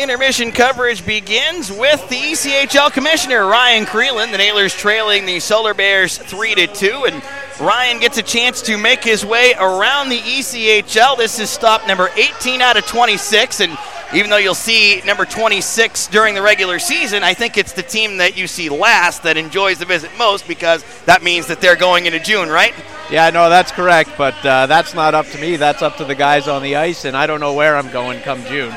Intermission coverage begins with the ECHL commissioner Ryan Crelin. The Nailers trailing the Solar Bears three to two, and Ryan gets a chance to make his way around the ECHL. This is stop number 18 out of 26, and even though you'll see number 26 during the regular season, I think it's the team that you see last that enjoys the visit most because that means that they're going into June, right? Yeah, no, that's correct, but uh, that's not up to me. That's up to the guys on the ice, and I don't know where I'm going come June.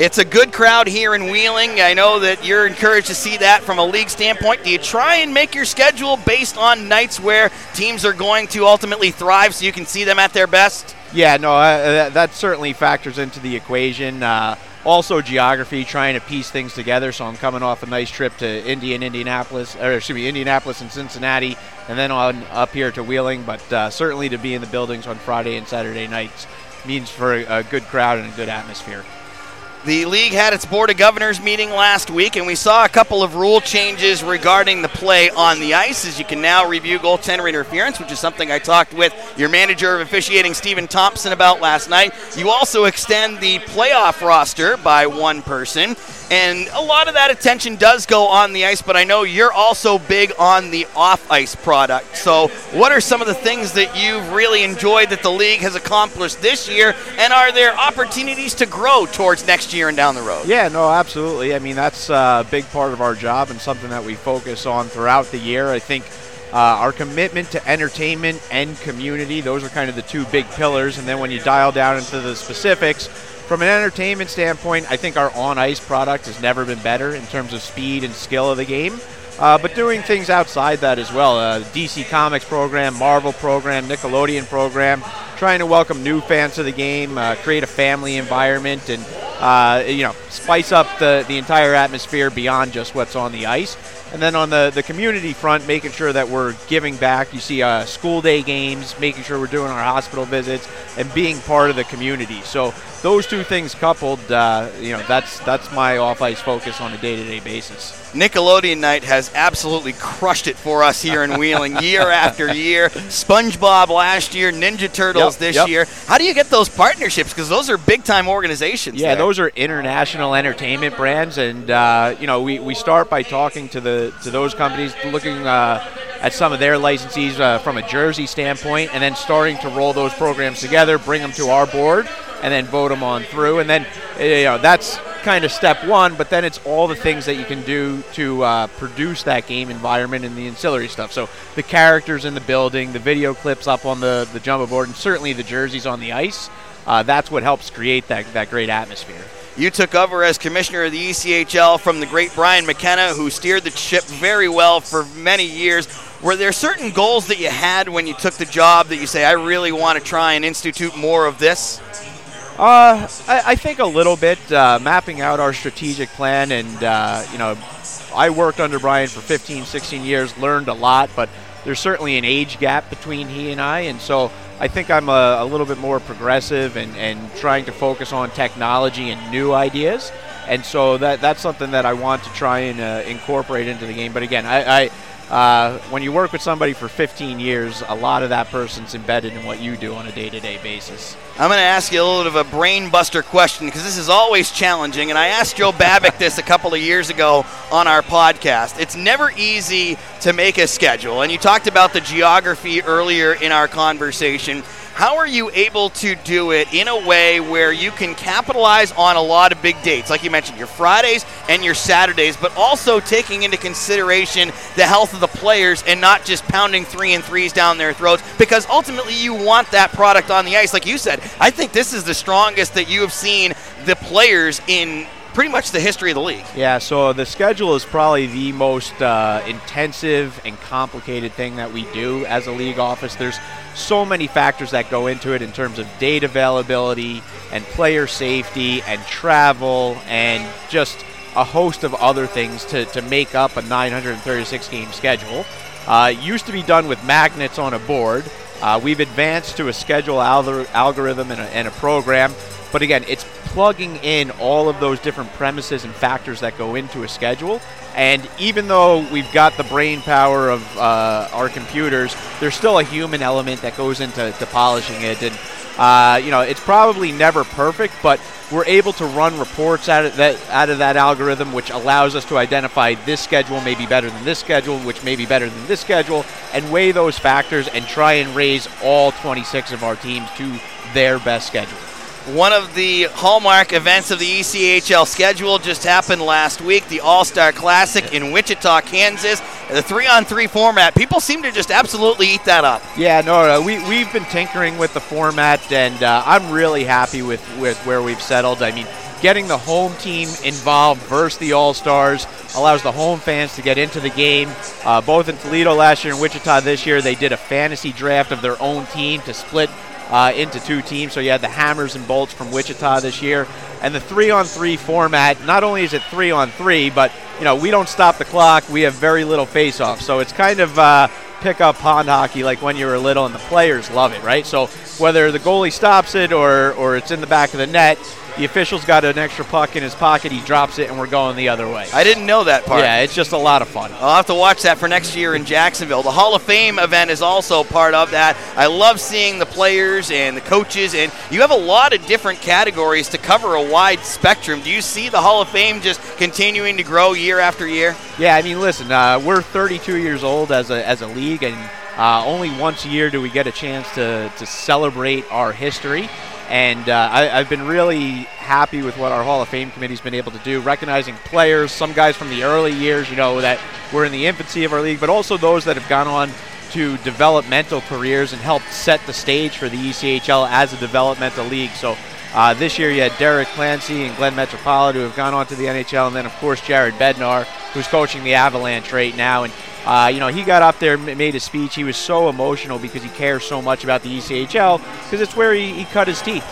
It's a good crowd here in Wheeling. I know that you're encouraged to see that from a league standpoint. Do you try and make your schedule based on nights where teams are going to ultimately thrive so you can see them at their best? Yeah, no, uh, that certainly factors into the equation. Uh, also, geography, trying to piece things together. So I'm coming off a nice trip to Indy and Indianapolis, or excuse me, Indianapolis and Cincinnati, and then on up here to Wheeling. But uh, certainly to be in the buildings on Friday and Saturday nights means for a, a good crowd and a good atmosphere. The league had its Board of Governors meeting last week, and we saw a couple of rule changes regarding the play on the ice, as you can now review goaltender interference, which is something I talked with your manager of officiating, Stephen Thompson, about last night. You also extend the playoff roster by one person, and a lot of that attention does go on the ice, but I know you're also big on the off ice product. So, what are some of the things that you've really enjoyed that the league has accomplished this year, and are there opportunities to grow towards next year and down the road? Yeah, no, absolutely. I mean, that's a big part of our job and something that we focus on throughout the year. I think. Uh, our commitment to entertainment and community, those are kind of the two big pillars. And then when you dial down into the specifics, from an entertainment standpoint, I think our on ice product has never been better in terms of speed and skill of the game. Uh, but doing things outside that as well. Uh, DC Comics program, Marvel program, Nickelodeon program, trying to welcome new fans to the game, uh, create a family environment, and uh, you know spice up the, the entire atmosphere beyond just what's on the ice. And then on the, the community front, making sure that we're giving back. You see uh, school day games, making sure we're doing our hospital visits, and being part of the community. So those two things coupled, uh, you know, that's that's my off ice focus on a day to day basis. Nickelodeon Night has absolutely crushed it for us here in Wheeling year after year. SpongeBob last year, Ninja Turtles Yep, this yep. year. How do you get those partnerships? Because those are big time organizations. Yeah, there. those are international entertainment brands, and uh, you know we, we start by talking to the to those companies, looking uh, at some of their licensees uh, from a jersey standpoint, and then starting to roll those programs together, bring them to our board, and then vote them on through, and then uh, you know that's kind of step one. But then it's all the things that you can do to uh, produce that game environment and the ancillary stuff. So the characters in the building, the video clips up on the the jumbo board, and certainly the jerseys on the ice. Uh, that's what helps create that, that great atmosphere. You took over as commissioner of the ECHL from the great Brian McKenna, who steered the ship very well for many years. Were there certain goals that you had when you took the job that you say, I really want to try and institute more of this? Uh, I, I think a little bit uh, mapping out our strategic plan, and uh, you know, I worked under Brian for 15, 16 years, learned a lot, but there's certainly an age gap between he and I, and so I think I'm a, a little bit more progressive and, and trying to focus on technology and new ideas, and so that that's something that I want to try and uh, incorporate into the game. But again, I. I uh, when you work with somebody for 15 years, a lot of that person's embedded in what you do on a day-to-day basis. I'm going to ask you a little bit of a brain buster question because this is always challenging. And I asked Joe Babik this a couple of years ago on our podcast. It's never easy to make a schedule. And you talked about the geography earlier in our conversation. How are you able to do it in a way where you can capitalize on a lot of big dates? Like you mentioned, your Fridays and your Saturdays, but also taking into consideration the health of the players and not just pounding three and threes down their throats because ultimately you want that product on the ice. Like you said, I think this is the strongest that you have seen the players in pretty much the history of the league. Yeah, so the schedule is probably the most uh, intensive and complicated thing that we do as a league office. There's so many factors that go into it in terms of date availability and player safety and travel and just a host of other things to, to make up a 936 game schedule. Uh, used to be done with magnets on a board. Uh, we've advanced to a schedule algor- algorithm and a, and a program, but again, it's plugging in all of those different premises and factors that go into a schedule. And even though we've got the brain power of uh, our computers, there's still a human element that goes into to polishing it. And Uh, you know, it's probably never perfect, but we're able to run reports out of that out of that algorithm, which allows us to identify this schedule may be better than this schedule, which may be better than this schedule, and weigh those factors and try and raise all 26 of our teams to their best schedule. One of the hallmark events of the ECHL schedule just happened last week, the All Star Classic in Wichita, Kansas. The three on three format, people seem to just absolutely eat that up. Yeah, no, no we, we've been tinkering with the format, and uh, I'm really happy with, with where we've settled. I mean, getting the home team involved versus the All Stars allows the home fans to get into the game. Uh, both in Toledo last year and Wichita this year, they did a fantasy draft of their own team to split uh, into two teams. So you had the Hammers and Bolts from Wichita this year, and the three-on-three format. Not only is it three-on-three, but you know we don't stop the clock. We have very little face-off, so it's kind of uh, pick-up pond hockey like when you were little, and the players love it, right? So whether the goalie stops it or or it's in the back of the net, the official's got an extra puck in his pocket. He drops it, and we're going the other way. I didn't know that part. Yeah, it's just a lot of fun. I'll have to watch that for next year in Jacksonville. The Hall of Fame event is also part of that. I love seeing the players and the coaches, and you have a lot of different categories to cover a wide spectrum. Do you see the Hall of Fame just continuing to grow year after year? Yeah, I mean, listen, uh, we're 32 years old as a, as a league, and uh, only once a year do we get a chance to, to celebrate our history. And uh, I, have been really happy with what our Hall of Fame committee's been able to do, recognizing players, some guys from the early years, you know, that were in the infancy of our league, but also those that have gone on to developmental careers and helped set the stage for the ECHL as a developmental league. So uh, this year you had Derek Clancy and Glen Metropolit who have gone on to the NHL, and then of course Jared Bednar, who's coaching the Avalanche right now. And uh, you know, he got up there, made a speech. He was so emotional because he cares so much about the ECHL because it's where he, he cut his teeth.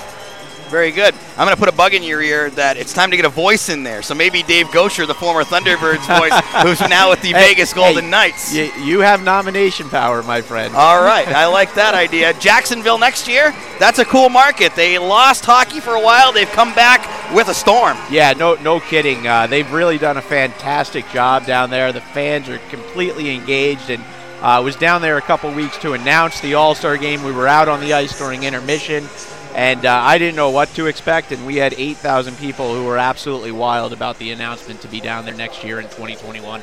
Very good. I'm going to put a bug in your ear that it's time to get a voice in there. So maybe Dave Goucher, the former Thunderbirds voice, who's now with the hey, Vegas Golden hey, Knights. You, you have nomination power, my friend. All right. I like that idea. Jacksonville next year, that's a cool market. They lost hockey for a while. They've come back with a storm. Yeah, no, no kidding. Uh, they've really done a fantastic job down there. The fans are completely engaged and uh, was down there a couple weeks to announce the All Star game. We were out on the ice during intermission and uh, I didn't know what to expect. And we had 8,000 people who were absolutely wild about the announcement to be down there next year in 2021.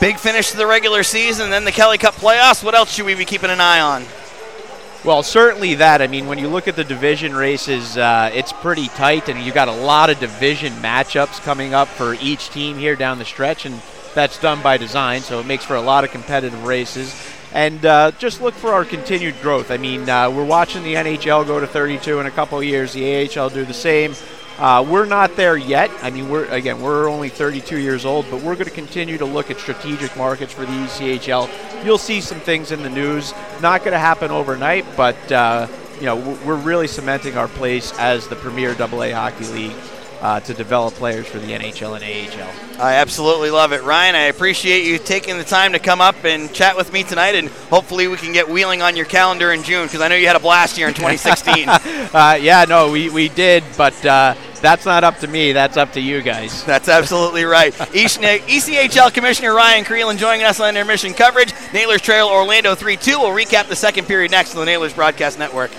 Big finish to the regular season, then the Kelly Cup playoffs. What else should we be keeping an eye on? Well, certainly that. I mean, when you look at the division races, uh, it's pretty tight, and you got a lot of division matchups coming up for each team here down the stretch, and that's done by design, so it makes for a lot of competitive races and uh, just look for our continued growth. I mean, uh, we're watching the NHL go to 32 in a couple of years, the AHL do the same. Uh, we're not there yet. I mean, we're again, we're only 32 years old, but we're going to continue to look at strategic markets for the ECHL. You'll see some things in the news. Not going to happen overnight, but uh, you know, we're really cementing our place as the premier AA hockey league uh, to develop players for the NHL and AHL. I absolutely love it. Ryan, I appreciate you taking the time to come up and chat with me tonight, and hopefully we can get wheeling on your calendar in June because I know you had a blast here in 2016. uh, yeah, no, we, we did, but. Uh, that's not up to me. That's up to you guys. That's absolutely right. ECHL Commissioner Ryan Crelin joining us on intermission coverage. Nailers Trail Orlando 3 2. We'll recap the second period next on the Nailers Broadcast Network.